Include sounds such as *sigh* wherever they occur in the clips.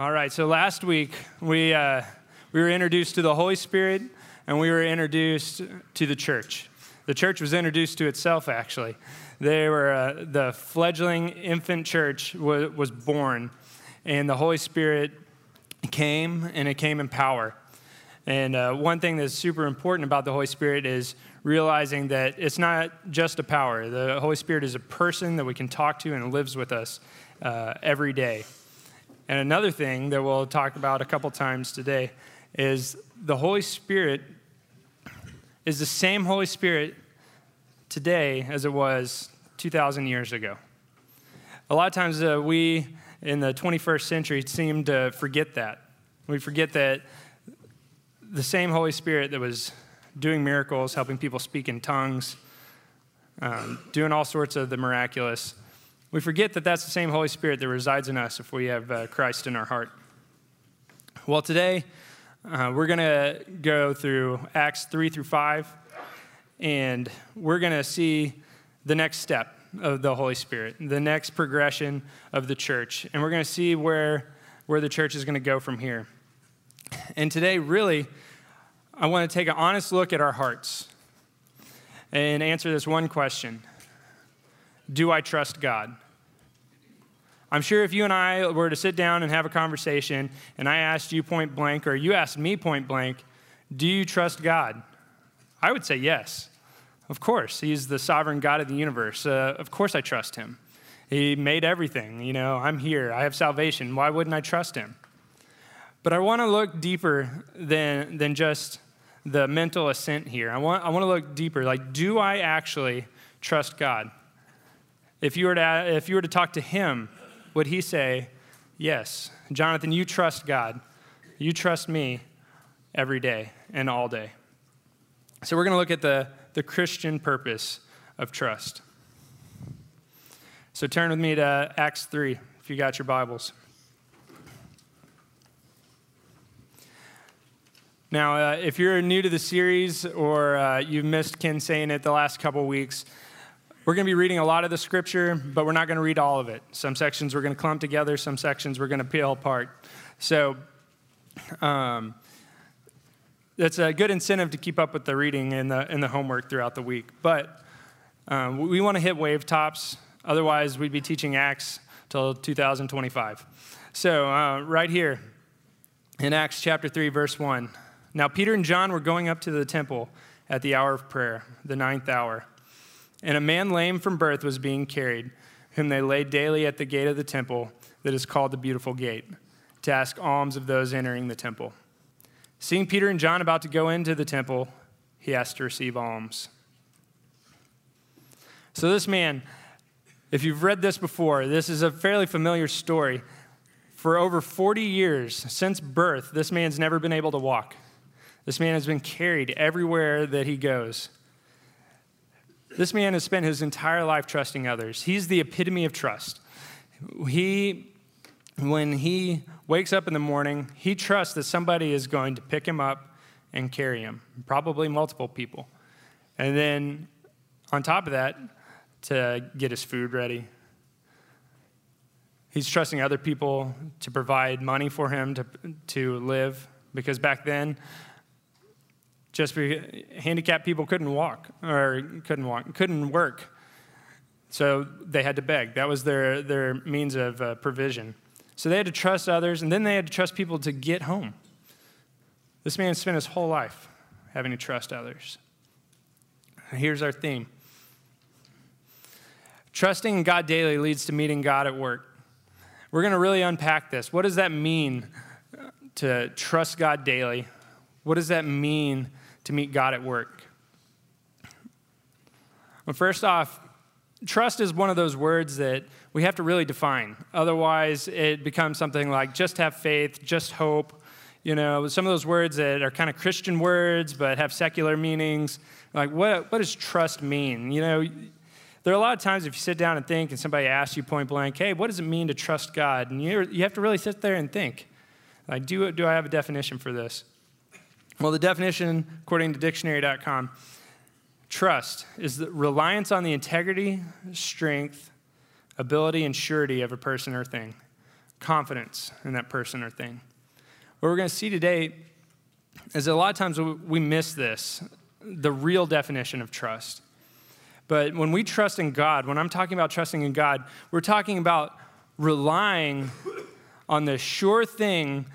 All right, so last week we, uh, we were introduced to the Holy Spirit and we were introduced to the church. The church was introduced to itself, actually. They were, uh, the fledgling infant church was, was born, and the Holy Spirit came, and it came in power. And uh, one thing that's super important about the Holy Spirit is realizing that it's not just a power. The Holy Spirit is a person that we can talk to and lives with us uh, every day. And another thing that we'll talk about a couple times today is the Holy Spirit is the same Holy Spirit today as it was 2,000 years ago. A lot of times uh, we in the 21st century seem to forget that. We forget that the same Holy Spirit that was doing miracles, helping people speak in tongues, um, doing all sorts of the miraculous, we forget that that's the same Holy Spirit that resides in us if we have uh, Christ in our heart. Well, today uh, we're going to go through Acts 3 through 5, and we're going to see the next step of the Holy Spirit, the next progression of the church. And we're going to see where, where the church is going to go from here. And today, really, I want to take an honest look at our hearts and answer this one question do I trust God? I'm sure if you and I were to sit down and have a conversation, and I asked you point blank, or you asked me point blank, do you trust God? I would say yes. Of course. He's the sovereign God of the universe. Uh, of course I trust him. He made everything. You know, I'm here. I have salvation. Why wouldn't I trust him? But I want to look deeper than, than just the mental assent here. I want, I want to look deeper. Like, do I actually trust God? If you were to, if you were to talk to him, would he say, Yes, Jonathan, you trust God. You trust me every day and all day. So we're going to look at the, the Christian purpose of trust. So turn with me to Acts 3 if you got your Bibles. Now, uh, if you're new to the series or uh, you've missed Ken saying it the last couple weeks, we're going to be reading a lot of the scripture, but we're not going to read all of it. Some sections we're going to clump together, some sections we're going to peel apart. So um, that's a good incentive to keep up with the reading and the, and the homework throughout the week. But um, we want to hit wave tops, otherwise, we'd be teaching Acts till 2025. So, uh, right here in Acts chapter 3, verse 1. Now, Peter and John were going up to the temple at the hour of prayer, the ninth hour. And a man lame from birth was being carried, whom they laid daily at the gate of the temple that is called the Beautiful Gate, to ask alms of those entering the temple. Seeing Peter and John about to go into the temple, he asked to receive alms. So, this man, if you've read this before, this is a fairly familiar story. For over 40 years, since birth, this man's never been able to walk. This man has been carried everywhere that he goes. This man has spent his entire life trusting others. He's the epitome of trust. He, when he wakes up in the morning, he trusts that somebody is going to pick him up and carry him, probably multiple people. And then on top of that, to get his food ready. He's trusting other people to provide money for him to, to live, because back then, just because handicapped people couldn't walk or couldn't walk, couldn't work. So they had to beg. That was their, their means of uh, provision. So they had to trust others, and then they had to trust people to get home. This man spent his whole life having to trust others. Here's our theme Trusting God daily leads to meeting God at work. We're going to really unpack this. What does that mean to trust God daily? What does that mean to meet God at work? Well, first off, trust is one of those words that we have to really define. Otherwise, it becomes something like just have faith, just hope. You know, some of those words that are kind of Christian words but have secular meanings. Like, what, what does trust mean? You know, there are a lot of times if you sit down and think and somebody asks you point blank, hey, what does it mean to trust God? And you you have to really sit there and think. Like, do, do I have a definition for this? Well, the definition, according to dictionary.com, trust is the reliance on the integrity, strength, ability, and surety of a person or thing. confidence in that person or thing. What we're going to see today is that a lot of times we miss this the real definition of trust. But when we trust in God, when I'm talking about trusting in God, we're talking about relying on the sure thing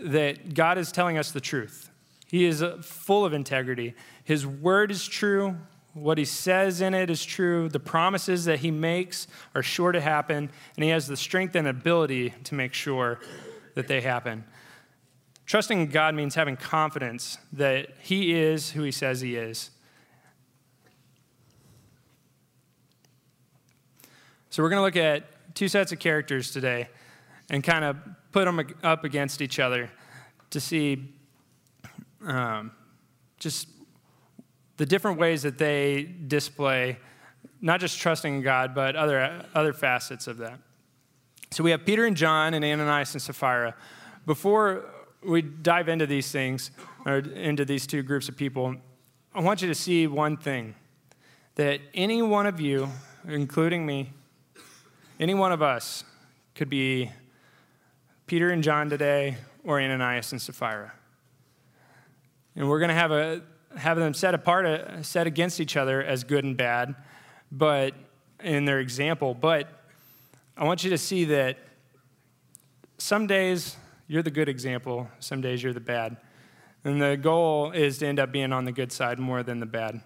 that God is telling us the truth. He is uh, full of integrity. His word is true. What he says in it is true. The promises that he makes are sure to happen, and he has the strength and ability to make sure that they happen. Trusting in God means having confidence that he is who he says he is. So, we're going to look at two sets of characters today and kind of put them up against each other to see um, just the different ways that they display not just trusting in God, but other, other facets of that. So we have Peter and John and Ananias and Sapphira. Before we dive into these things, or into these two groups of people, I want you to see one thing that any one of you, including me, any one of us, could be Peter and John today or Ananias and Sapphira. And we're going to have, a, have them set apart, uh, set against each other as good and bad, but in their example. But I want you to see that some days you're the good example, some days you're the bad. And the goal is to end up being on the good side more than the bad.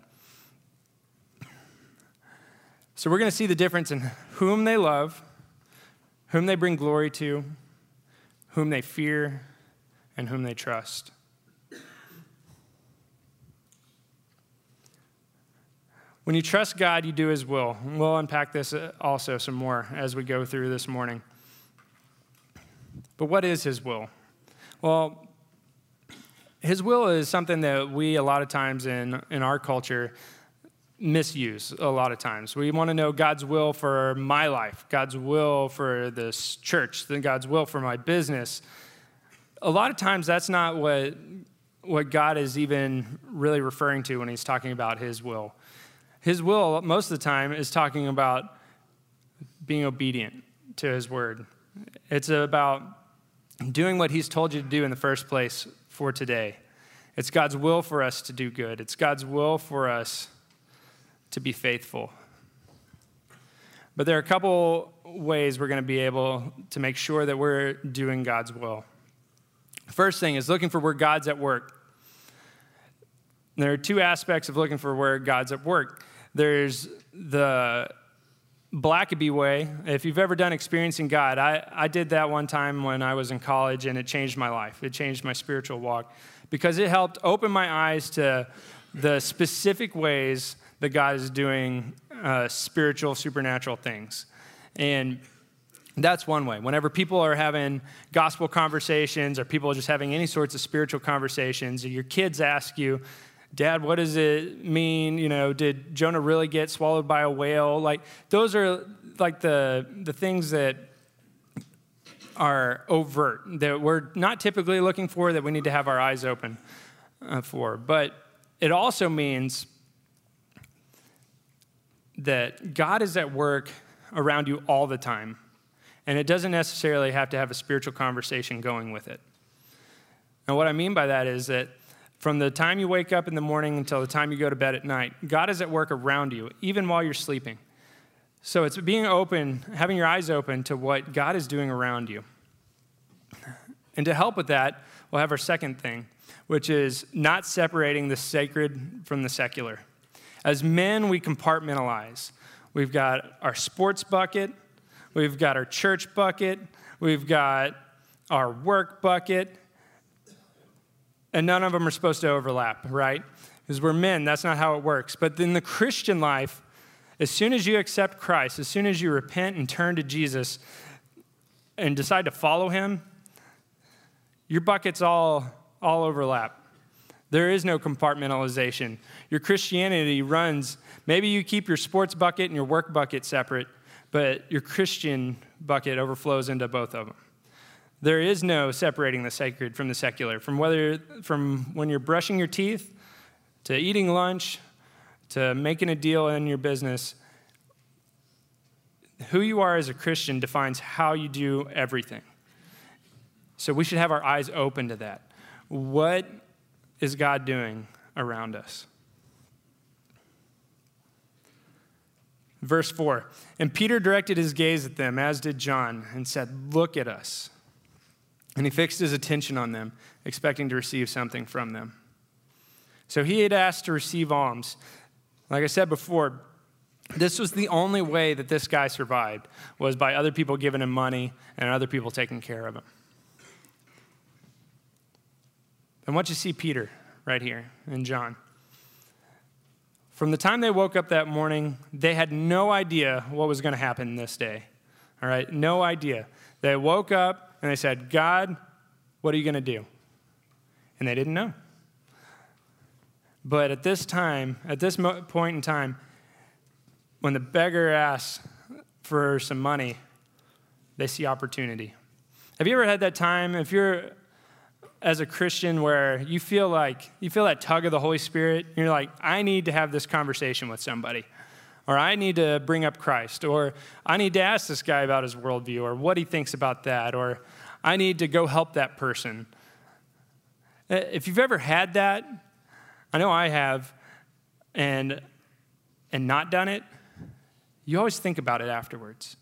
So we're going to see the difference in whom they love, whom they bring glory to, whom they fear, and whom they trust. When you trust God, you do His will. We'll unpack this uh, also some more as we go through this morning. But what is His will? Well, His will is something that we, a lot of times in, in our culture, misuse a lot of times. We want to know God's will for my life, God's will for this church, then God's will for my business. A lot of times that's not what what God is even really referring to when he's talking about his will. His will most of the time is talking about being obedient to his word. It's about doing what he's told you to do in the first place for today. It's God's will for us to do good. It's God's will for us to be faithful. But there are a couple ways we're going to be able to make sure that we're doing God's will. First thing is looking for where God's at work. There are two aspects of looking for where God's at work. There's the Blackaby way. If you've ever done experiencing God, I, I did that one time when I was in college and it changed my life. It changed my spiritual walk because it helped open my eyes to the specific ways that God is doing uh, spiritual, supernatural things. And that's one way. Whenever people are having gospel conversations or people are just having any sorts of spiritual conversations, or your kids ask you, Dad, what does it mean? You know, did Jonah really get swallowed by a whale? Like, those are like the, the things that are overt, that we're not typically looking for, that we need to have our eyes open uh, for. But it also means that God is at work around you all the time, and it doesn't necessarily have to have a spiritual conversation going with it. And what I mean by that is that from the time you wake up in the morning until the time you go to bed at night, God is at work around you, even while you're sleeping. So it's being open, having your eyes open to what God is doing around you. And to help with that, we'll have our second thing, which is not separating the sacred from the secular. As men, we compartmentalize. We've got our sports bucket, we've got our church bucket, we've got our work bucket, and none of them are supposed to overlap, right? Because we're men, that's not how it works. But in the Christian life, as soon as you accept Christ, as soon as you repent and turn to Jesus and decide to follow him, your buckets all, all overlap. There is no compartmentalization. Your Christianity runs, maybe you keep your sports bucket and your work bucket separate, but your Christian bucket overflows into both of them. There is no separating the sacred from the secular. From whether from when you're brushing your teeth to eating lunch to making a deal in your business, who you are as a Christian defines how you do everything. So we should have our eyes open to that. What is God doing around us? Verse 4 And Peter directed his gaze at them, as did John, and said, Look at us. And he fixed his attention on them, expecting to receive something from them. So he had asked to receive alms. Like I said before, this was the only way that this guy survived was by other people giving him money and other people taking care of him. And once you see Peter right here and John, from the time they woke up that morning, they had no idea what was going to happen this day. All right, no idea. They woke up and they said, God, what are you going to do? And they didn't know. But at this time, at this point in time, when the beggar asks for some money, they see opportunity. Have you ever had that time, if you're as a Christian, where you feel like you feel that tug of the Holy Spirit? You're like, I need to have this conversation with somebody, or I need to bring up Christ, or I need to ask this guy about his worldview, or what he thinks about that, or I need to go help that person. Uh, if you've ever had that, I know I have, and, and not done it, you always think about it afterwards.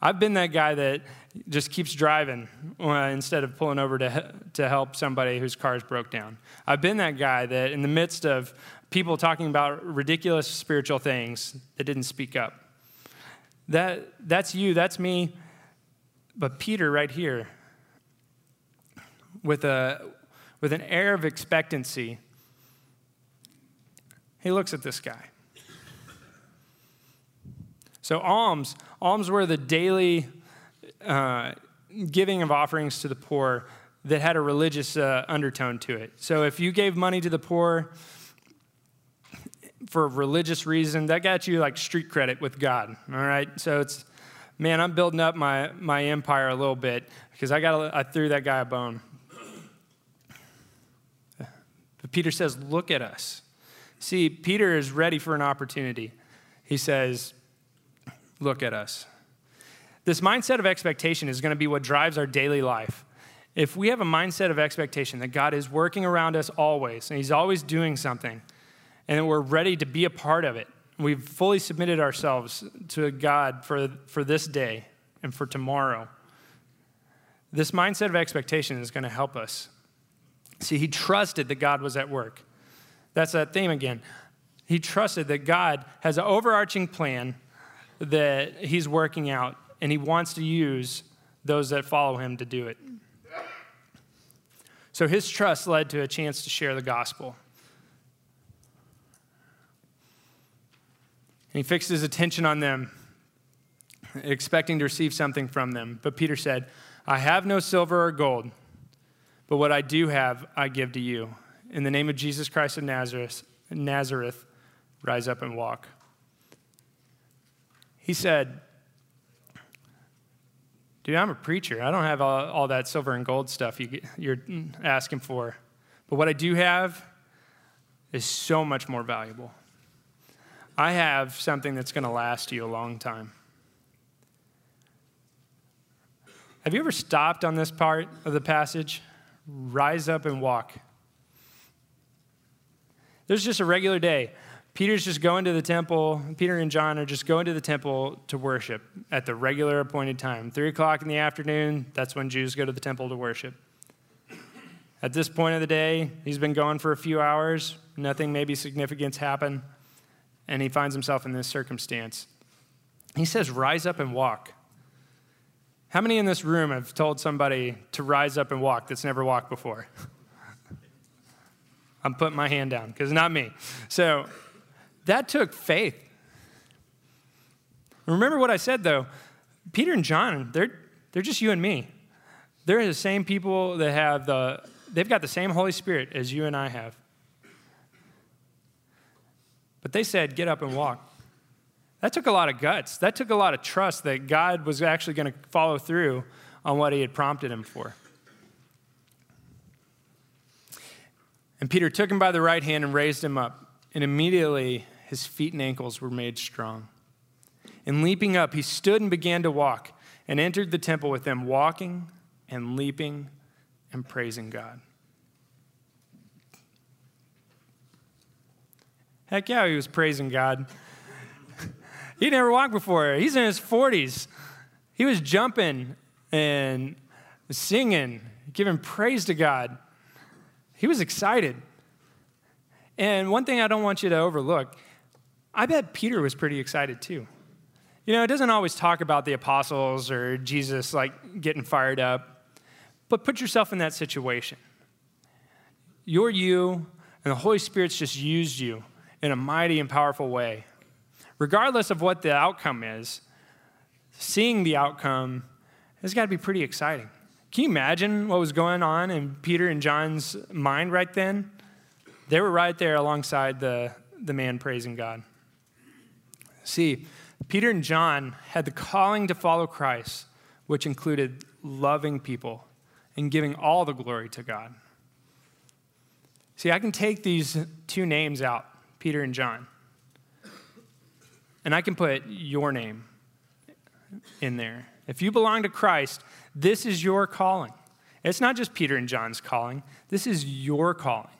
I've been that guy that just keeps driving uh, instead of pulling over to, to help somebody whose car's broke down. I've been that guy that, in the midst of people talking about ridiculous spiritual things, that didn't speak up. That, that's you, that's me. But Peter, right here, with, a, with an air of expectancy, he looks at this guy. So, alms, alms were the daily uh, giving of offerings to the poor that had a religious uh, undertone to it. So, if you gave money to the poor for a religious reason, that got you like street credit with God. All right. So, it's, man, I'm building up my, my empire a little bit because I, got I threw that guy a bone. But Peter says, Look at us. See, Peter is ready for an opportunity. He says, Look at us. This mindset of expectation is going to be what drives our daily life. If we have a mindset of expectation that God is working around us always, and He's always doing something, and that we're ready to be a part of it, we've fully submitted ourselves to God for, for this day and for tomorrow, this mindset of expectation is going to help us See, he trusted that God was at work. That's that theme again. He trusted that God has an overarching plan that he's working out, and he wants to use those that follow him to do it. So his trust led to a chance to share the gospel. And he fixed his attention on them, expecting to receive something from them. But Peter said, I have no silver or gold but what I do have, I give to you. In the name of Jesus Christ of Nazareth, Nazareth, rise up and walk. He said, Dude, I'm a preacher. I don't have all, all that silver and gold stuff you, you're asking for. But what I do have is so much more valuable. I have something that's going to last you a long time. Have you ever stopped on this part of the passage? rise up and walk. There's just a regular day. Peter's just going to the temple. Peter and John are just going to the temple to worship at the regular appointed time. Three o'clock in the afternoon, that's when Jews go to the temple to worship. At this point of the day, he's been going for a few hours. Nothing maybe significant's happened. And he finds himself in this circumstance. He says, Rise up and walk. How many in this room have told somebody to rise up and walk that's never walked before? *laughs* I'm putting my hand down because not me. So that took faith. Remember what I said though Peter and John, they're, they're just you and me. They're the same people that have the, they've got the same Holy Spirit as you and I have. But they said, get up and walk. That took a lot of guts. That took a lot of trust that God was actually going to follow through on what he had prompted him for. And Peter took him by the right hand and raised him up, and immediately his feet and ankles were made strong. And leaping up, he stood and began to walk, and entered the temple with them, walking and leaping and praising God. Heck yeah, he was praising God. *laughs* he never walked before. He's in his 40s. He was jumping and singing, giving praise to God. He was excited. And one thing I don't want you to overlook I bet Peter was pretty excited too. You know, it doesn't always talk about the apostles or Jesus like getting fired up, but put yourself in that situation. You're you, and the Holy Spirit's just used you in a mighty and powerful way. Regardless of what the outcome is, seeing the outcome has got to be pretty exciting. Can you imagine what was going on in Peter and John's mind right then? They were right there alongside the, the man praising God. See, Peter and John had the calling to follow Christ, which included loving people and giving all the glory to God. See, I can take these two names out, Peter and John, and I can put your name in there. If you belong to Christ, this is your calling. It's not just Peter and John's calling, this is your calling.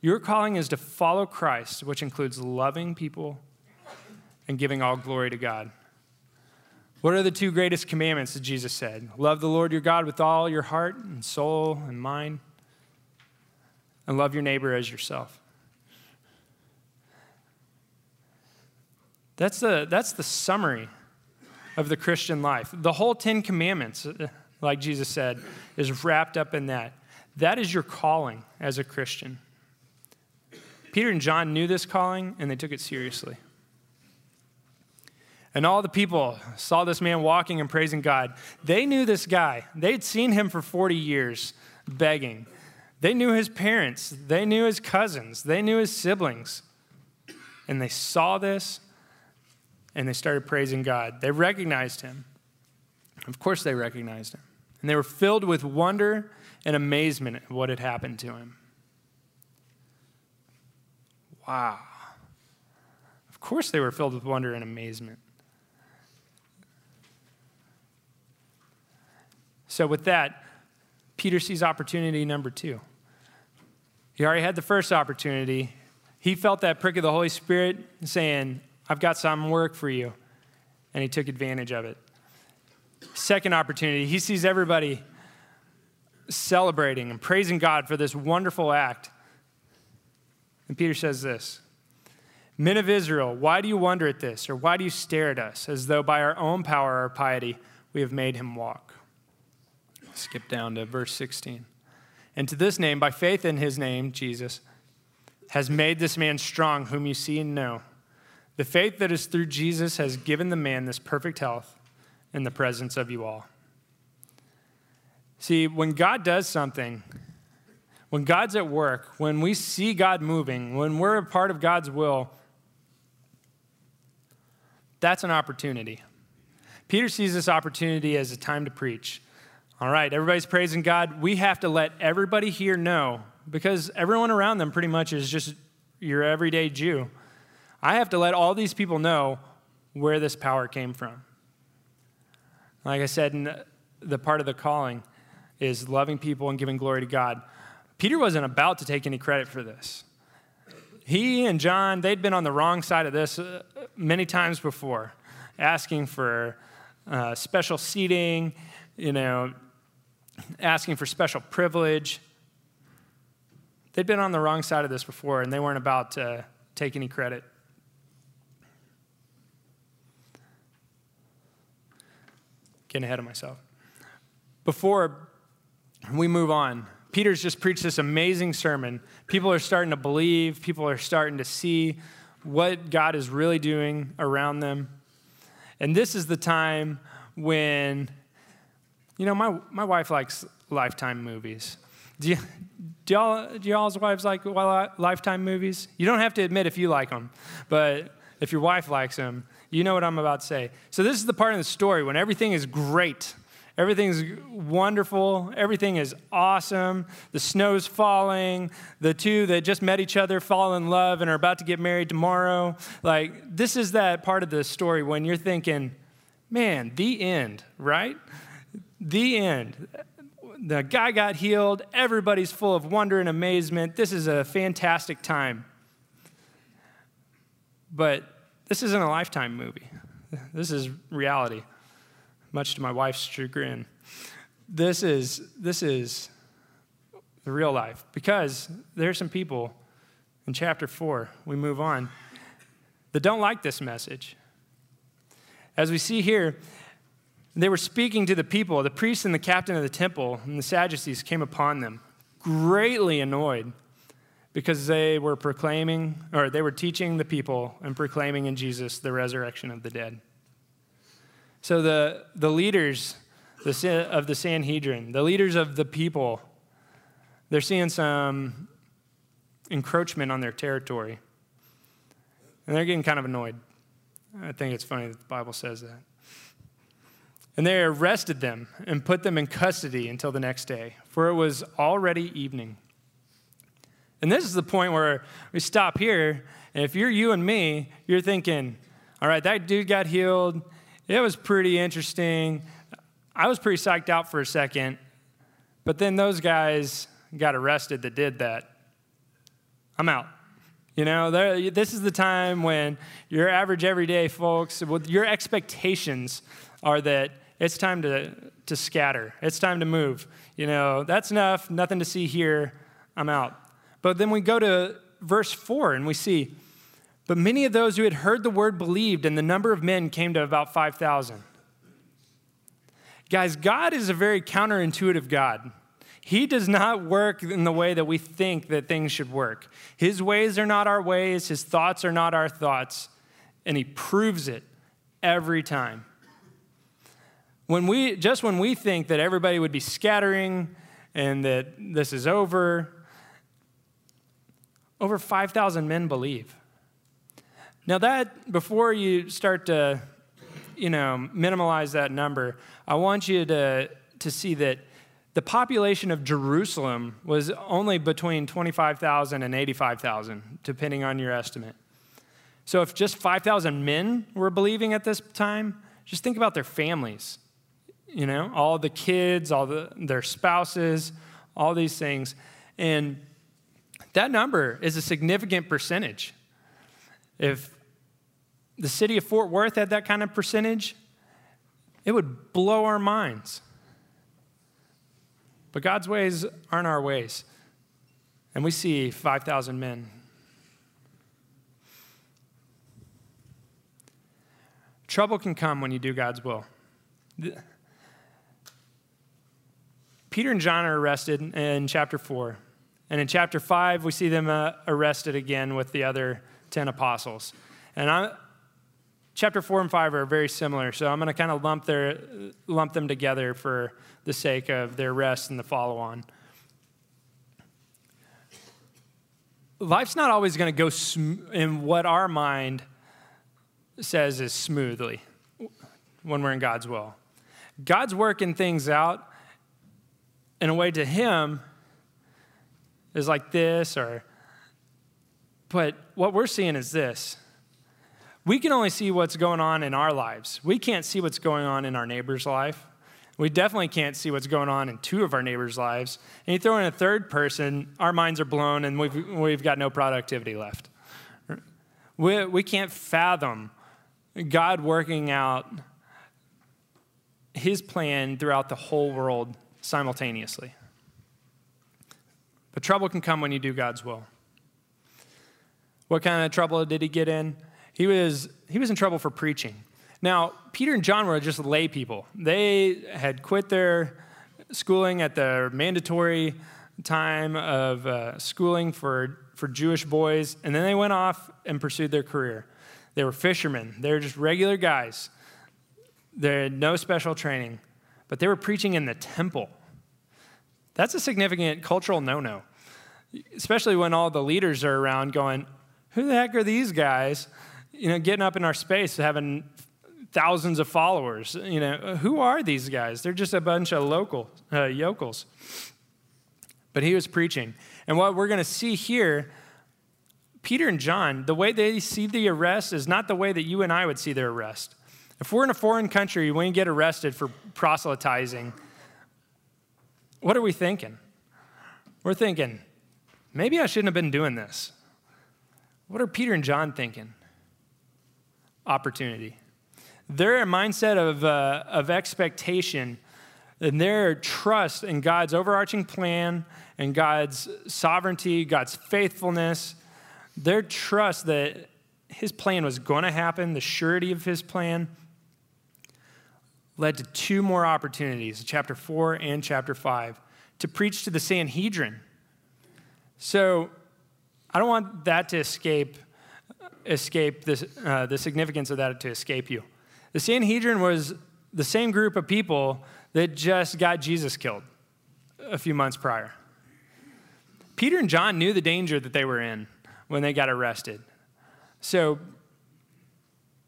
Your calling is to follow Christ, which includes loving people and giving all glory to God. What are the two greatest commandments that Jesus said? Love the Lord your God with all your heart and soul and mind, and love your neighbor as yourself. That's the, that's the summary of the Christian life. The whole Ten Commandments, like Jesus said, is wrapped up in that. That is your calling as a Christian. Peter and John knew this calling and they took it seriously. And all the people saw this man walking and praising God. They knew this guy. They'd seen him for 40 years begging. They knew his parents. They knew his cousins. They knew his siblings. And they saw this and they started praising God. They recognized him. Of course, they recognized him. And they were filled with wonder and amazement at what had happened to him. Wow. Of course, they were filled with wonder and amazement. So, with that, Peter sees opportunity number two. He already had the first opportunity. He felt that prick of the Holy Spirit saying, I've got some work for you. And he took advantage of it. Second opportunity, he sees everybody celebrating and praising God for this wonderful act. And Peter says this Men of Israel, why do you wonder at this? Or why do you stare at us as though by our own power or piety we have made him walk? Skip down to verse 16. And to this name, by faith in his name, Jesus, has made this man strong, whom you see and know. The faith that is through Jesus has given the man this perfect health in the presence of you all. See, when God does something, when God's at work, when we see God moving, when we're a part of God's will, that's an opportunity. Peter sees this opportunity as a time to preach. All right, everybody's praising God. We have to let everybody here know because everyone around them pretty much is just your everyday Jew. I have to let all these people know where this power came from. Like I said, the part of the calling is loving people and giving glory to God. Peter wasn't about to take any credit for this. He and John, they'd been on the wrong side of this uh, many times before, asking for uh, special seating, you know, asking for special privilege. They'd been on the wrong side of this before, and they weren't about to take any credit. Getting ahead of myself. Before we move on, Peter's just preached this amazing sermon. People are starting to believe, people are starting to see what God is really doing around them. And this is the time when you know, my, my wife likes Lifetime movies. Do, you, do, y'all, do y'all's wives like Lifetime movies? You don't have to admit if you like them, but if your wife likes them, you know what I'm about to say. So, this is the part of the story when everything is great. Everything's wonderful. Everything is awesome. The snow's falling. The two that just met each other fall in love and are about to get married tomorrow. Like, this is that part of the story when you're thinking, man, the end, right? The end. the guy got healed. Everybody's full of wonder and amazement. This is a fantastic time. But this isn't a lifetime movie. This is reality, much to my wife's chagrin. This is, this is the real life because there are some people in chapter 4, we move on, that don't like this message. As we see here, they were speaking to the people. The priest and the captain of the temple and the Sadducees came upon them, greatly annoyed because they were proclaiming, or they were teaching the people and proclaiming in Jesus the resurrection of the dead. So the, the leaders of the Sanhedrin, the leaders of the people, they're seeing some encroachment on their territory. And they're getting kind of annoyed. I think it's funny that the Bible says that. And they arrested them and put them in custody until the next day, for it was already evening. And this is the point where we stop here. And if you're you and me, you're thinking, all right, that dude got healed. It was pretty interesting. I was pretty psyched out for a second. But then those guys got arrested that did that. I'm out. You know, this is the time when your average everyday folks, your expectations are that it's time to, to scatter. It's time to move. You know, that's enough, nothing to see here, I'm out. But then we go to verse 4 and we see, but many of those who had heard the word believed, and the number of men came to about 5,000. Guys, God is a very counterintuitive God. He does not work in the way that we think that things should work. His ways are not our ways, his thoughts are not our thoughts, and he proves it every time. When we, just when we think that everybody would be scattering and that this is over, over 5,000 men believe. Now, that, before you start to, you know, minimalize that number, I want you to, to see that the population of Jerusalem was only between 25,000 and 85,000, depending on your estimate. So, if just 5,000 men were believing at this time, just think about their families you know, all the kids, all the, their spouses, all these things. And that number is a significant percentage. If the city of Fort Worth had that kind of percentage, it would blow our minds. But God's ways aren't our ways. And we see 5,000 men. Trouble can come when you do God's will. Peter and John are arrested in chapter 4. And in chapter 5, we see them uh, arrested again with the other 10 apostles. And I, chapter 4 and 5 are very similar, so I'm going to kind of lump, their, lump them together for the sake of their rest and the follow on. Life's not always going to go sm- in what our mind says is smoothly when we're in God's will. God's working things out in a way to him is like this or but what we're seeing is this we can only see what's going on in our lives we can't see what's going on in our neighbor's life we definitely can't see what's going on in two of our neighbors' lives. And you throw in a third person, our minds are blown and we've, we've got no productivity left. We, we can't fathom God working out his plan throughout the whole world simultaneously. But trouble can come when you do God's will. What kind of trouble did he get in? He was, he was in trouble for preaching. Now, Peter and John were just lay people. They had quit their schooling at the mandatory time of uh, schooling for, for Jewish boys, and then they went off and pursued their career. They were fishermen, they were just regular guys. They had no special training but they were preaching in the temple. That's a significant cultural no no, especially when all the leaders are around going, Who the heck are these guys? You know, getting up in our space, having thousands of followers. You know, who are these guys? They're just a bunch of local uh, yokels. But he was preaching. And what we're going to see here, Peter and John, the way they see the arrest is not the way that you and I would see their arrest. If we're in a foreign country, we get arrested for proselytizing, what are we thinking? We're thinking, maybe I shouldn't have been doing this. What are Peter and John thinking? Opportunity. Their mindset of, uh, of expectation and their trust in God's overarching plan and God's sovereignty, God's faithfulness, their trust that his plan was going to happen, the surety of his plan, led to two more opportunities, chapter 4 and chapter 5, to preach to the Sanhedrin. So I don't want that to escape, escape this, uh, the significance of that to escape you. The Sanhedrin was the same group of people that just got Jesus killed a few months prior. Peter and John knew the danger that they were in when they got arrested. So,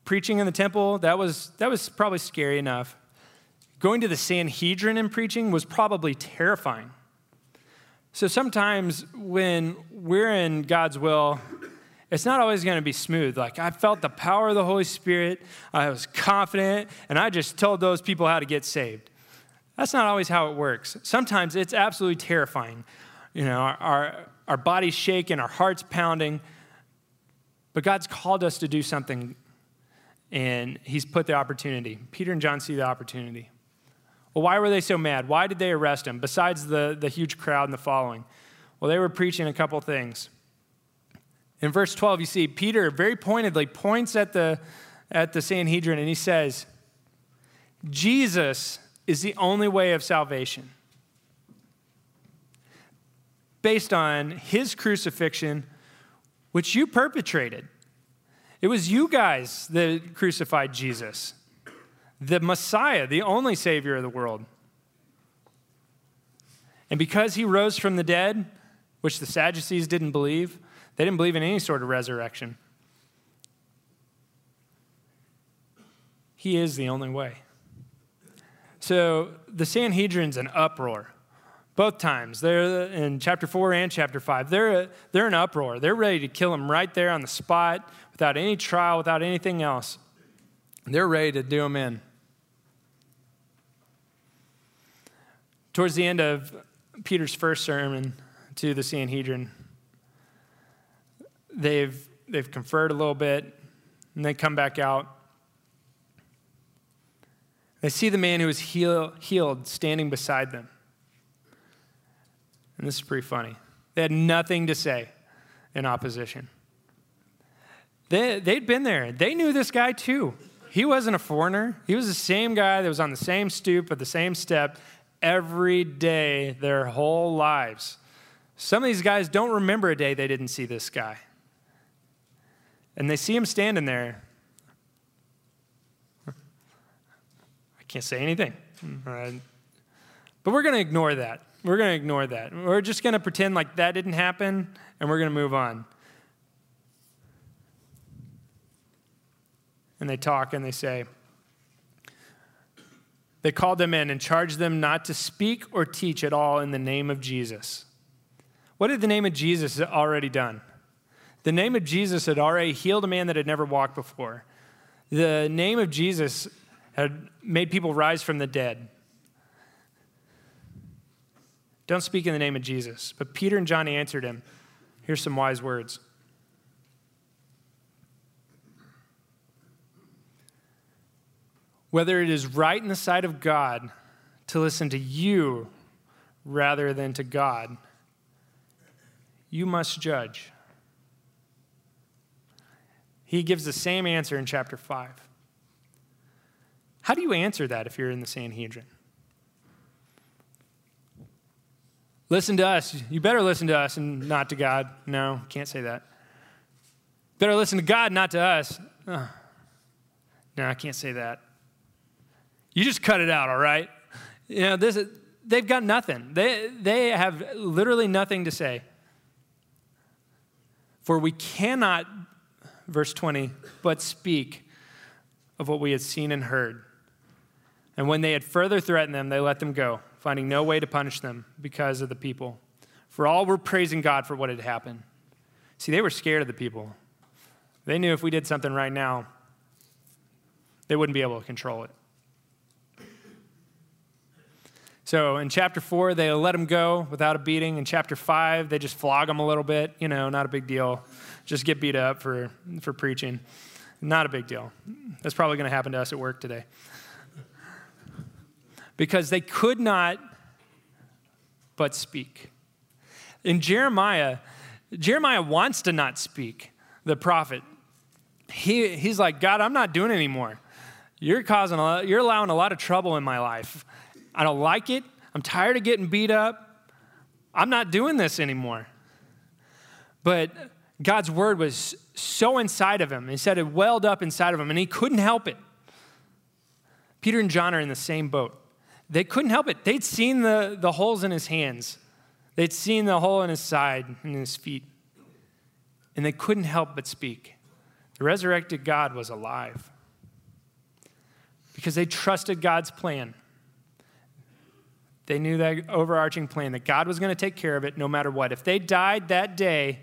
preaching in the temple, that was, that was probably scary enough. Going to the Sanhedrin and preaching was probably terrifying. So, sometimes when we're in God's will, it's not always going to be smooth. Like, I felt the power of the Holy Spirit, I was confident, and I just told those people how to get saved. That's not always how it works. Sometimes it's absolutely terrifying. You know, our, our, our body's shaking, our heart's pounding. But God's called us to do something, and He's put the opportunity. Peter and John see the opportunity. Well, why were they so mad? Why did they arrest him, besides the, the huge crowd and the following? Well, they were preaching a couple things. In verse 12, you see Peter very pointedly points at the, at the Sanhedrin and he says, Jesus is the only way of salvation. Based on his crucifixion, which you perpetrated. It was you guys that crucified Jesus, the Messiah, the only Savior of the world. And because he rose from the dead, which the Sadducees didn't believe, they didn't believe in any sort of resurrection. He is the only way. So the Sanhedrin's an uproar. Both times. They're in chapter 4 and chapter 5. They're, they're in uproar. They're ready to kill him right there on the spot without any trial, without anything else. They're ready to do him in. Towards the end of Peter's first sermon to the Sanhedrin, they've, they've conferred a little bit and they come back out they see the man who was heal, healed standing beside them. And this is pretty funny. They had nothing to say in opposition. They, they'd been there. They knew this guy too. He wasn't a foreigner. He was the same guy that was on the same stoop at the same step every day their whole lives. Some of these guys don't remember a day they didn't see this guy. And they see him standing there I Can't say anything. Uh, but we're going to ignore that. We're going to ignore that. We're just going to pretend like that didn't happen and we're going to move on. And they talk and they say, they called them in and charged them not to speak or teach at all in the name of Jesus. What had the name of Jesus already done? The name of Jesus had already healed a man that had never walked before. The name of Jesus had made people rise from the dead. Don't speak in the name of Jesus. But Peter and John answered him. Here's some wise words. Whether it is right in the sight of God to listen to you rather than to God, you must judge. He gives the same answer in chapter 5. How do you answer that if you're in the Sanhedrin? Listen to us. You better listen to us and not to God. No, can't say that. Better listen to God, not to us. Oh. No, I can't say that. You just cut it out, all right? You know, this, they've got nothing. They, they have literally nothing to say. For we cannot, verse 20, but speak of what we had seen and heard. And when they had further threatened them, they let them go, finding no way to punish them because of the people. For all were praising God for what had happened. See, they were scared of the people. They knew if we did something right now, they wouldn't be able to control it. So in chapter four, they let him go without a beating. In chapter five, they just flog him a little bit. You know, not a big deal. Just get beat up for, for preaching. Not a big deal. That's probably going to happen to us at work today. Because they could not but speak. In Jeremiah, Jeremiah wants to not speak, the prophet. He, he's like, God, I'm not doing anymore. You're causing, a lot, you're allowing a lot of trouble in my life. I don't like it. I'm tired of getting beat up. I'm not doing this anymore. But God's word was so inside of him. He said it welled up inside of him, and he couldn't help it. Peter and John are in the same boat. They couldn't help it. They'd seen the, the holes in his hands, they'd seen the hole in his side and his feet, and they couldn't help but speak. The resurrected God was alive because they trusted God's plan. They knew that overarching plan that God was going to take care of it no matter what. If they died that day,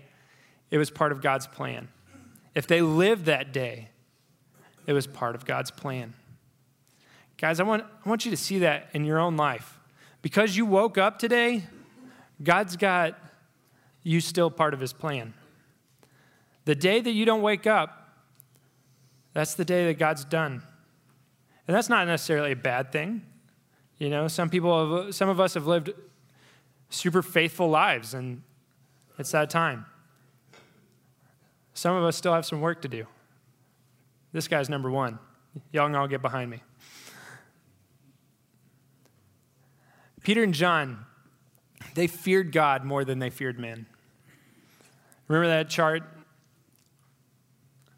it was part of God's plan. If they lived that day, it was part of God's plan. Guys, I want, I want you to see that in your own life. Because you woke up today, God's got you still part of his plan. The day that you don't wake up, that's the day that God's done. And that's not necessarily a bad thing. You know, some people, have, some of us have lived super faithful lives, and it's that time. Some of us still have some work to do. This guy's number one. Y'all can all get behind me. Peter and John, they feared God more than they feared men. Remember that chart?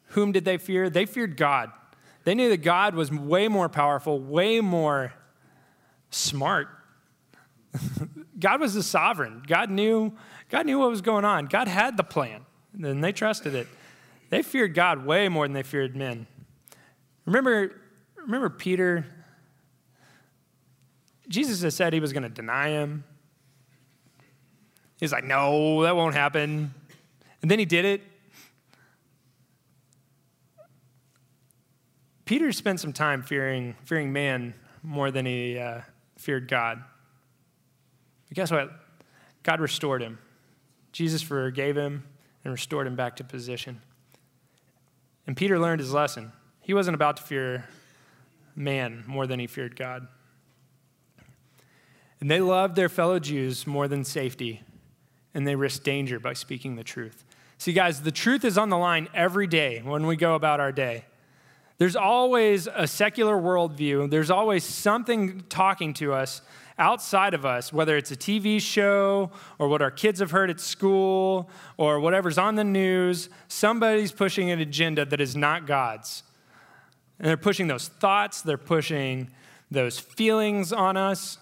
Whom did they fear? They feared God. They knew that God was way more powerful, way more smart. God was the sovereign. God knew, God knew what was going on. God had the plan, and they trusted it. They feared God way more than they feared men. Remember, remember Peter Jesus had said he was going to deny him. He's like, no, that won't happen. And then he did it. Peter spent some time fearing, fearing man more than he uh, feared God. But guess what? God restored him. Jesus forgave him and restored him back to position. And Peter learned his lesson. He wasn't about to fear man more than he feared God. And they loved their fellow Jews more than safety, and they risked danger by speaking the truth. See, guys, the truth is on the line every day when we go about our day. There's always a secular worldview, there's always something talking to us outside of us, whether it's a TV show or what our kids have heard at school or whatever's on the news. Somebody's pushing an agenda that is not God's. And they're pushing those thoughts, they're pushing those feelings on us.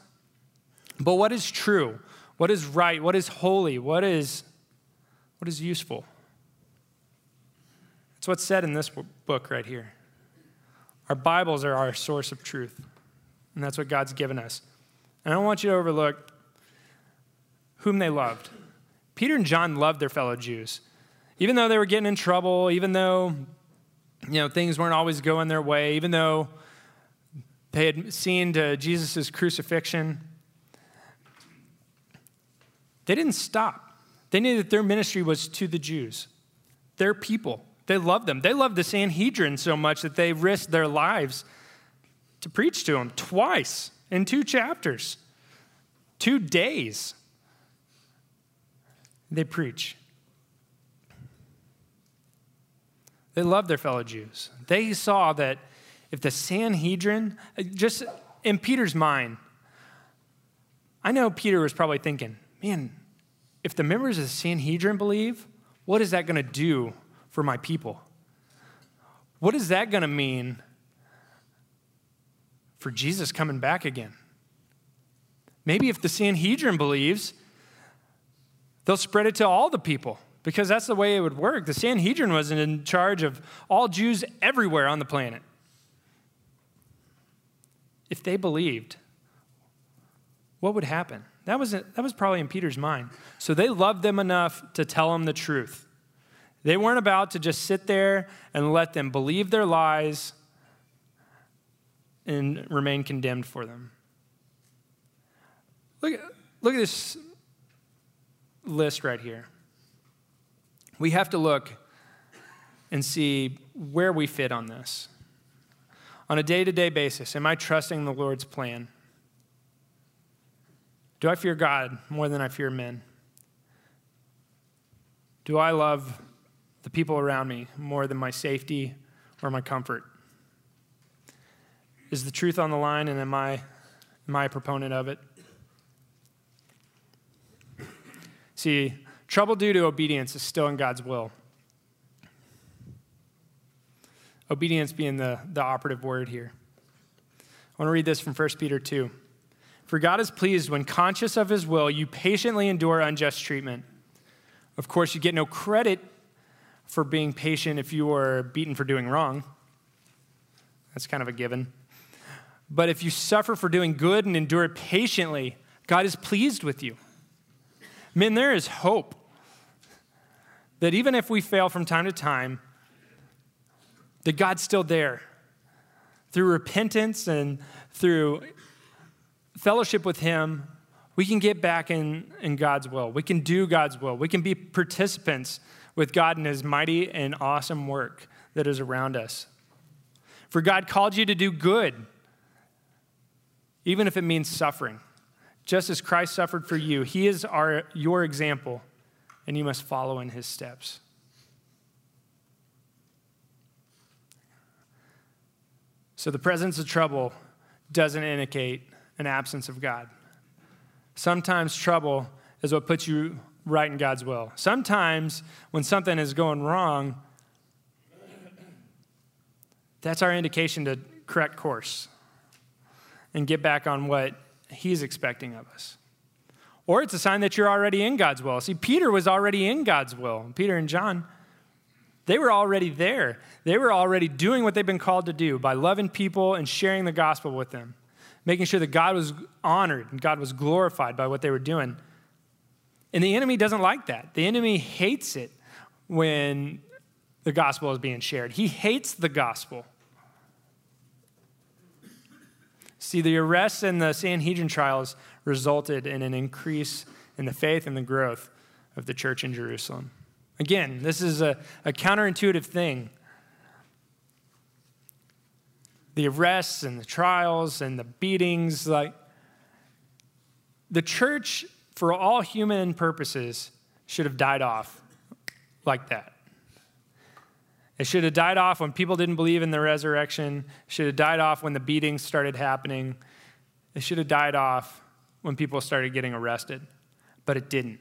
But what is true? What is right? What is holy? What is, what is useful? It's what's said in this book right here. Our Bibles are our source of truth, and that's what God's given us. And I don't want you to overlook whom they loved. Peter and John loved their fellow Jews. Even though they were getting in trouble, even though you know, things weren't always going their way, even though they had seen Jesus' crucifixion, they didn't stop. They knew that their ministry was to the Jews, their people. They loved them. They loved the Sanhedrin so much that they risked their lives to preach to them twice in two chapters, two days. They preach. They loved their fellow Jews. They saw that if the Sanhedrin, just in Peter's mind, I know Peter was probably thinking, man, if the members of the Sanhedrin believe, what is that going to do for my people? What is that going to mean for Jesus coming back again? Maybe if the Sanhedrin believes, they'll spread it to all the people because that's the way it would work. The Sanhedrin wasn't in charge of all Jews everywhere on the planet. If they believed, what would happen? That was, that was probably in Peter's mind. So they loved them enough to tell them the truth. They weren't about to just sit there and let them believe their lies and remain condemned for them. Look at, look at this list right here. We have to look and see where we fit on this. On a day to day basis, am I trusting the Lord's plan? Do I fear God more than I fear men? Do I love the people around me more than my safety or my comfort? Is the truth on the line and am I, am I a proponent of it? See, trouble due to obedience is still in God's will. Obedience being the, the operative word here. I want to read this from 1 Peter 2. For God is pleased when, conscious of his will, you patiently endure unjust treatment. Of course, you get no credit for being patient if you are beaten for doing wrong. That's kind of a given. But if you suffer for doing good and endure it patiently, God is pleased with you. Men, there is hope that even if we fail from time to time, that God's still there. Through repentance and through fellowship with Him, we can get back in, in God's will. We can do God's will. We can be participants with God in His mighty and awesome work that is around us. For God called you to do good, even if it means suffering. Just as Christ suffered for you, He is our, your example, and you must follow in His steps. So the presence of trouble doesn't indicate an absence of God. Sometimes trouble is what puts you right in God's will. Sometimes when something is going wrong, that's our indication to correct course and get back on what He's expecting of us. Or it's a sign that you're already in God's will. See, Peter was already in God's will. Peter and John, they were already there. They were already doing what they've been called to do by loving people and sharing the gospel with them, making sure that God was honored and God was glorified by what they were doing. And the enemy doesn't like that. The enemy hates it when the gospel is being shared, he hates the gospel. See, the arrests and the Sanhedrin trials resulted in an increase in the faith and the growth of the church in Jerusalem. Again, this is a, a counterintuitive thing. The arrests and the trials and the beatings, like the church, for all human purposes, should have died off like that. It should have died off when people didn't believe in the resurrection. It should have died off when the beatings started happening. It should have died off when people started getting arrested. But it didn't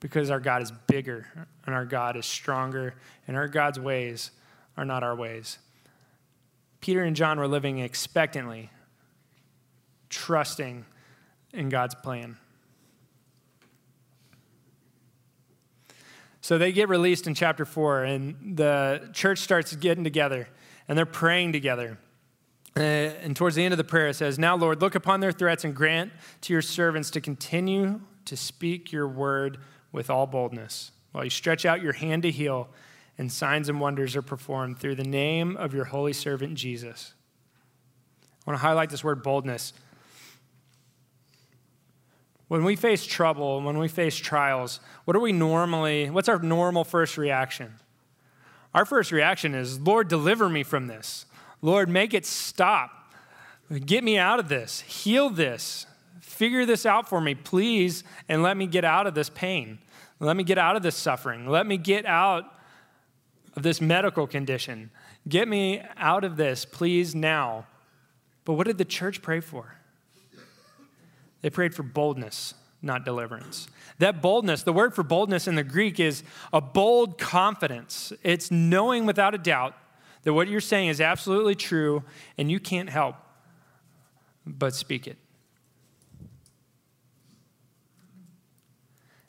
because our God is bigger and our God is stronger and our God's ways are not our ways. Peter and John were living expectantly, trusting in God's plan. So they get released in chapter 4, and the church starts getting together, and they're praying together. Uh, and towards the end of the prayer, it says, Now, Lord, look upon their threats and grant to your servants to continue to speak your word with all boldness, while you stretch out your hand to heal, and signs and wonders are performed through the name of your holy servant Jesus. I want to highlight this word boldness. When we face trouble, when we face trials, what are we normally, what's our normal first reaction? Our first reaction is, Lord, deliver me from this. Lord, make it stop. Get me out of this. Heal this. Figure this out for me, please, and let me get out of this pain. Let me get out of this suffering. Let me get out of this medical condition. Get me out of this, please, now. But what did the church pray for? They prayed for boldness, not deliverance. That boldness, the word for boldness in the Greek is a bold confidence. It's knowing without a doubt that what you're saying is absolutely true and you can't help but speak it.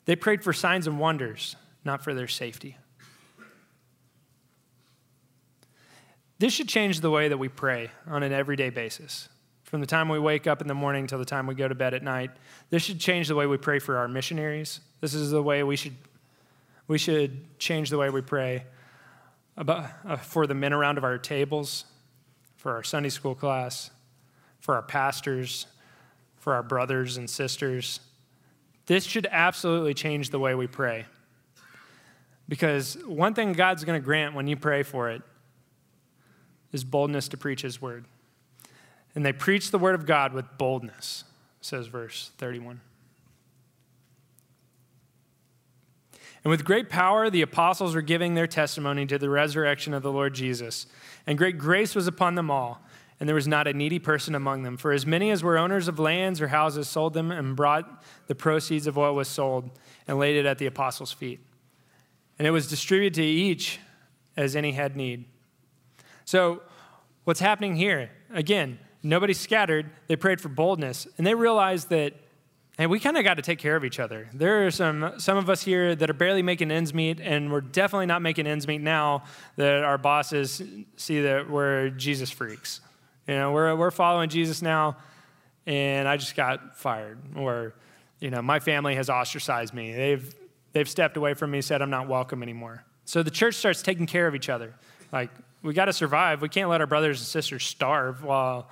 They prayed for signs and wonders, not for their safety. This should change the way that we pray on an everyday basis. From the time we wake up in the morning till the time we go to bed at night, this should change the way we pray for our missionaries. This is the way we should, we should change the way we pray about, uh, for the men around of our tables, for our Sunday school class, for our pastors, for our brothers and sisters. This should absolutely change the way we pray. Because one thing God's going to grant when you pray for it is boldness to preach his word. And they preached the word of God with boldness, says verse 31. And with great power, the apostles were giving their testimony to the resurrection of the Lord Jesus. And great grace was upon them all. And there was not a needy person among them. For as many as were owners of lands or houses sold them and brought the proceeds of what was sold and laid it at the apostles' feet. And it was distributed to each as any had need. So, what's happening here? Again, nobody scattered. They prayed for boldness. And they realized that and we kind of got to take care of each other. There are some, some of us here that are barely making ends meet, and we're definitely not making ends meet now that our bosses see that we're Jesus freaks. You know, we're, we're following Jesus now, and I just got fired. Or, you know, my family has ostracized me. They've, they've stepped away from me, said I'm not welcome anymore. So the church starts taking care of each other. Like, we got to survive. We can't let our brothers and sisters starve while,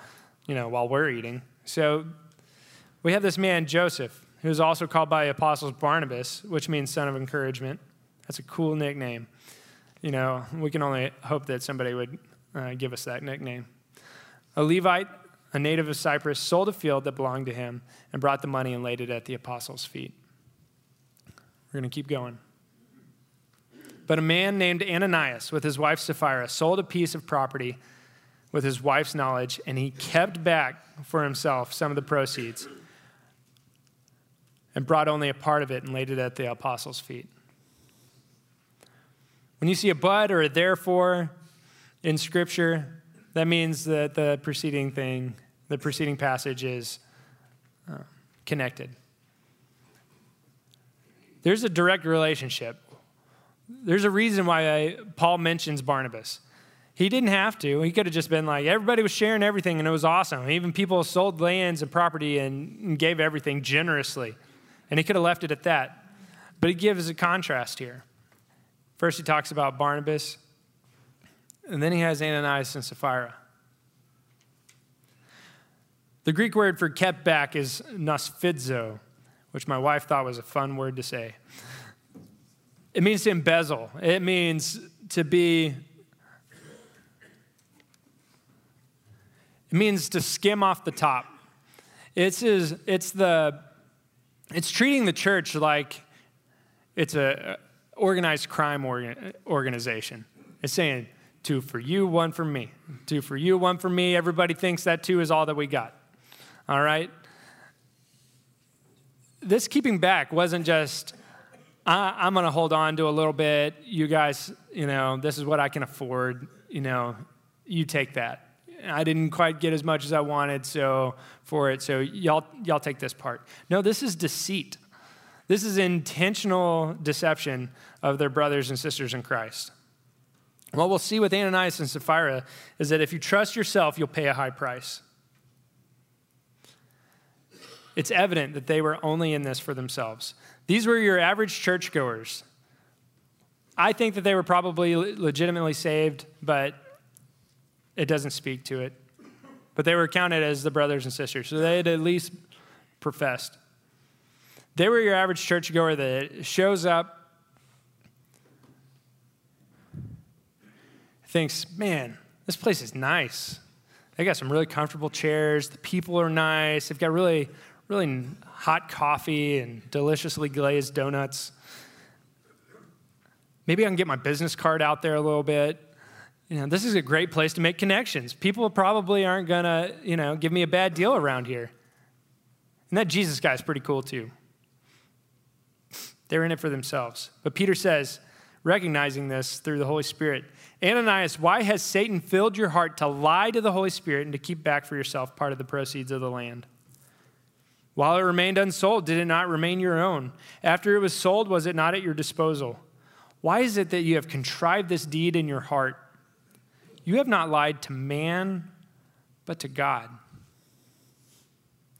you know, while we're eating. So we have this man, Joseph, who is also called by the apostles Barnabas, which means son of encouragement. That's a cool nickname. You know, we can only hope that somebody would uh, give us that nickname. A Levite, a native of Cyprus, sold a field that belonged to him and brought the money and laid it at the apostles' feet. We're going to keep going. But a man named Ananias, with his wife Sapphira, sold a piece of property with his wife's knowledge, and he kept back for himself some of the proceeds and brought only a part of it and laid it at the apostles' feet. When you see a but or a therefore in Scripture, that means that the preceding thing, the preceding passage is uh, connected. There's a direct relationship. There's a reason why I, Paul mentions Barnabas. He didn't have to. He could have just been like, everybody was sharing everything and it was awesome. Even people sold lands and property and gave everything generously. And he could have left it at that. But he gives a contrast here. First, he talks about Barnabas, and then he has Ananias and Sapphira. The Greek word for kept back is nosphidzo, which my wife thought was a fun word to say. It means to embezzle, it means to be, it means to skim off the top. It's, is, it's the it's treating the church like it's a organized crime organization. It's saying two for you, one for me. Two for you, one for me. Everybody thinks that two is all that we got. All right? This keeping back wasn't just, I, am going to hold on to a little bit. You guys, you know, this is what I can afford. You know, you take that. I didn't quite get as much as I wanted so for it, so y'all, y'all take this part. No, this is deceit. This is intentional deception of their brothers and sisters in Christ. What we'll see with Ananias and Sapphira is that if you trust yourself, you'll pay a high price. It's evident that they were only in this for themselves. These were your average churchgoers. I think that they were probably legitimately saved, but it doesn't speak to it. But they were counted as the brothers and sisters, so they had at least professed. They were your average churchgoer that shows up, thinks, man, this place is nice. They got some really comfortable chairs. The people are nice. They've got really, really hot coffee and deliciously glazed donuts. Maybe I can get my business card out there a little bit you know, this is a great place to make connections. People probably aren't going to, you know, give me a bad deal around here. And that Jesus guy is pretty cool too. They're in it for themselves. But Peter says, recognizing this through the Holy Spirit, Ananias, why has Satan filled your heart to lie to the Holy Spirit and to keep back for yourself part of the proceeds of the land? While it remained unsold, did it not remain your own? After it was sold, was it not at your disposal? Why is it that you have contrived this deed in your heart? You have not lied to man, but to God.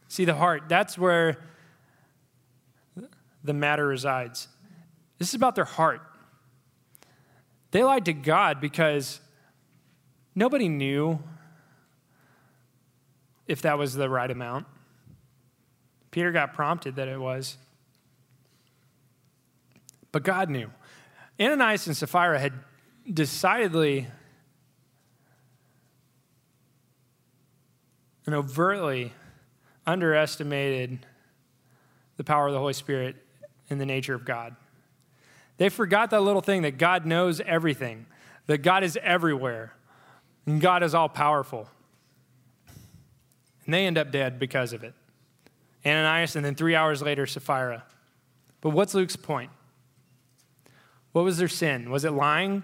See, the heart, that's where the matter resides. This is about their heart. They lied to God because nobody knew if that was the right amount. Peter got prompted that it was. But God knew. Ananias and Sapphira had decidedly and overtly underestimated the power of the Holy Spirit and the nature of God. They forgot that little thing that God knows everything, that God is everywhere, and God is all powerful. And they end up dead because of it. Ananias, and then three hours later, Sapphira. But what's Luke's point? What was their sin? Was it lying?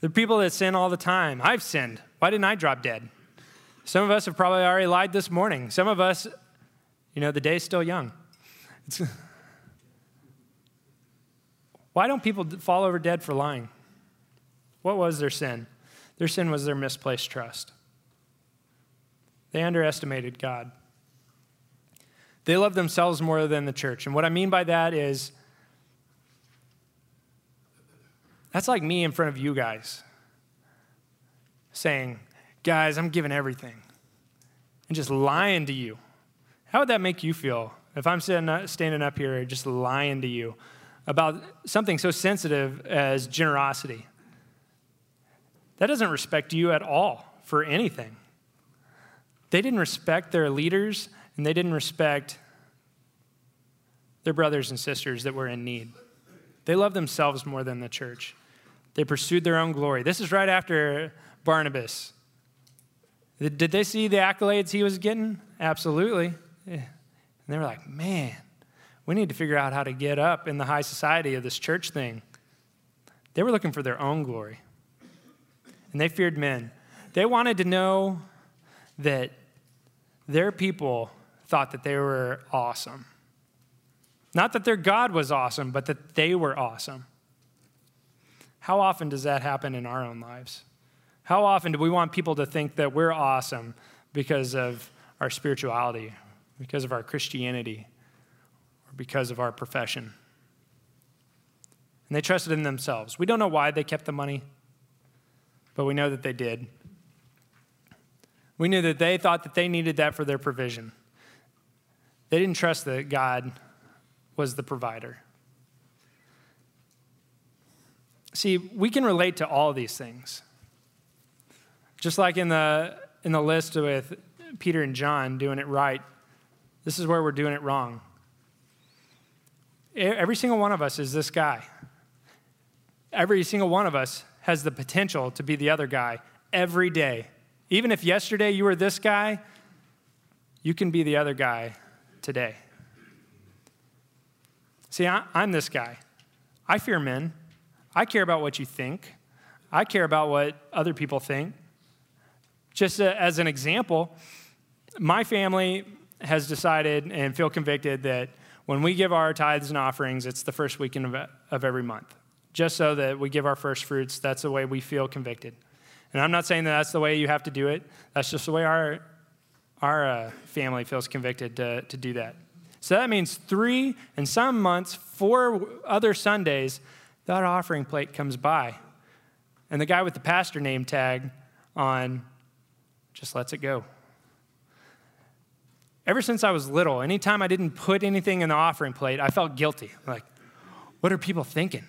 The people that sin all the time. I've sinned. Why didn't I drop dead? Some of us have probably already lied this morning. Some of us, you know, the day's still young. It's, *laughs* why don't people fall over dead for lying? What was their sin? Their sin was their misplaced trust. They underestimated God. They loved themselves more than the church. And what I mean by that is that's like me in front of you guys saying, Guys, I'm giving everything, and just lying to you. How would that make you feel if I'm standing up here just lying to you about something so sensitive as generosity? That doesn't respect you at all for anything. They didn't respect their leaders and they didn't respect their brothers and sisters that were in need. They loved themselves more than the church. They pursued their own glory. This is right after Barnabas. Did they see the accolades he was getting? Absolutely. And they were like, man, we need to figure out how to get up in the high society of this church thing. They were looking for their own glory. And they feared men. They wanted to know that their people thought that they were awesome. Not that their God was awesome, but that they were awesome. How often does that happen in our own lives? How often do we want people to think that we're awesome because of our spirituality, because of our Christianity, or because of our profession? And they trusted in themselves. We don't know why they kept the money, but we know that they did. We knew that they thought that they needed that for their provision. They didn't trust that God was the provider. See, we can relate to all these things. Just like in the, in the list with Peter and John doing it right, this is where we're doing it wrong. Every single one of us is this guy. Every single one of us has the potential to be the other guy every day. Even if yesterday you were this guy, you can be the other guy today. See, I, am this guy. I fear men. I care about what you think. I care about what other people think. Just a, as an example, my family has decided and feel convicted that when we give our tithes and offerings, it's the first weekend of, of every month. Just so that we give our first fruits, that's the way we feel convicted. And I'm not saying that that's the way you have to do it. That's just the way our, our uh, family feels convicted to, to do that. So that means three, and some months, four other Sundays, that offering plate comes by. And the guy with the pastor name tag on just lets it go. Ever since I was little, anytime I didn't put anything in the offering plate, I felt guilty. Like, what are people thinking?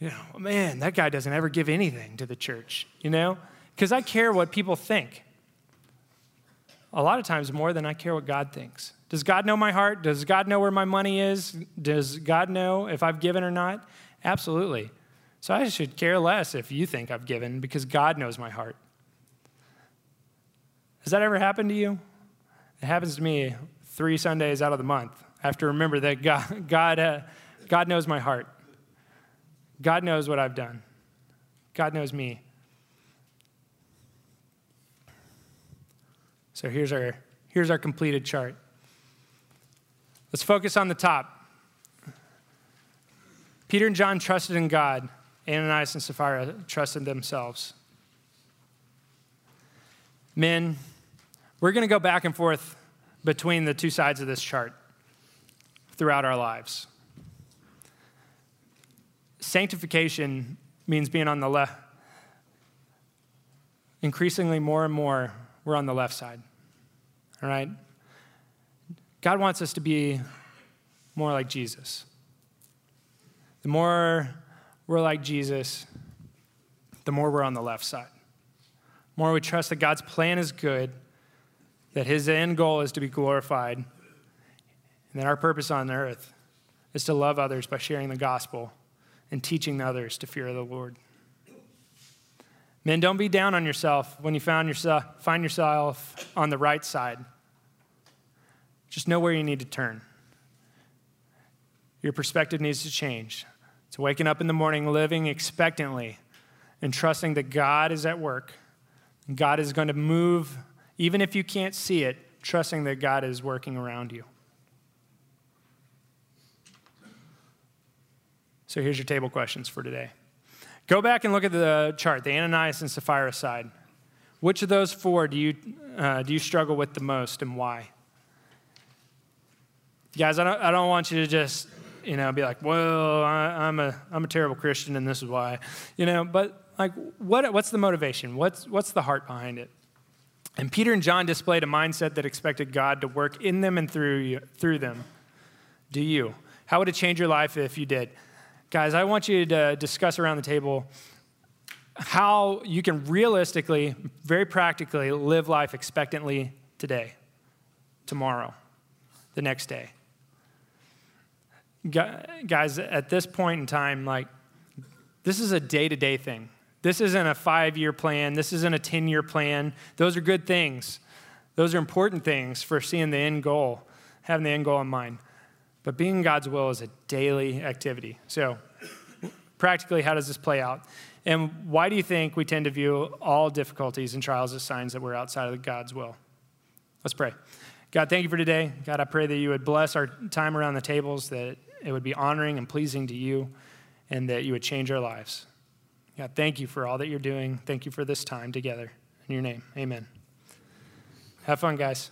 you know, man, that guy doesn't ever give anything to the church, you know? Because I care what people think. A lot of times more than I care what God thinks. Does God know my heart? Does God know where my money is? Does God know if I've given or not? Absolutely. So I should care less if you think I've given because God knows my heart. Has that ever happened to you? It happens to me three Sundays out of the month. I have to remember that *laughs* God, God, uh, God knows my heart. God knows what I've done. God knows me. So here's our, here's our completed chart. Let's focus on the top. Peter and John trusted in God. Ananias and Sapphira trusted themselves. Men, we're going to go back and forth between the two sides of this chart throughout our lives. Sanctification means being on the left. Increasingly, more and more, we're on the left side. All right? God wants us to be more like Jesus. The more we're like Jesus, the more we're on the left side. The more we trust that God's plan is good, that his end goal is to be glorified, and that our purpose on earth is to love others by sharing the gospel and teaching others to fear the Lord. Men, don't be down on yourself when you found yourself, find yourself on the right side. Just know where you need to turn. Your perspective needs to change. It's waking up in the morning, living expectantly, and trusting that God is at work. God is going to move, even if you can't see it, trusting that God is working around you. So here's your table questions for today. Go back and look at the chart, the Ananias and Sapphira side. Which of those four do you, uh, do you struggle with the most and why? Guys, I don't, I don't want you to just you know, be like, well, I, am a, I'm a terrible Christian and this is why, you know, but like, what, what's the motivation? What's, what's the heart behind it? And Peter and John displayed a mindset that expected God to work in them and through, you, through them. Do you? How would it change your life if you did? Guys, I want you to discuss around the table how you can realistically, very practically live life expectantly today, tomorrow, the next day guys, at this point in time, like, this is a day to day thing. This isn't a five year plan. This isn't a 10 year plan. Those are good things. Those are important things for seeing the end goal, having the end goal in mind. But being God's will is a daily activity. So, practically, how does this play out? And why do you think we tend to view all difficulties and trials as signs that we're outside of God's will? Let's pray. God, thank you for today. God, I pray that you would bless our time around the tables, that it would be honoring and pleasing to you, and that you would change our lives. God, thank you for all that you're doing. Thank you for this time together. In your name, amen. Have fun, guys.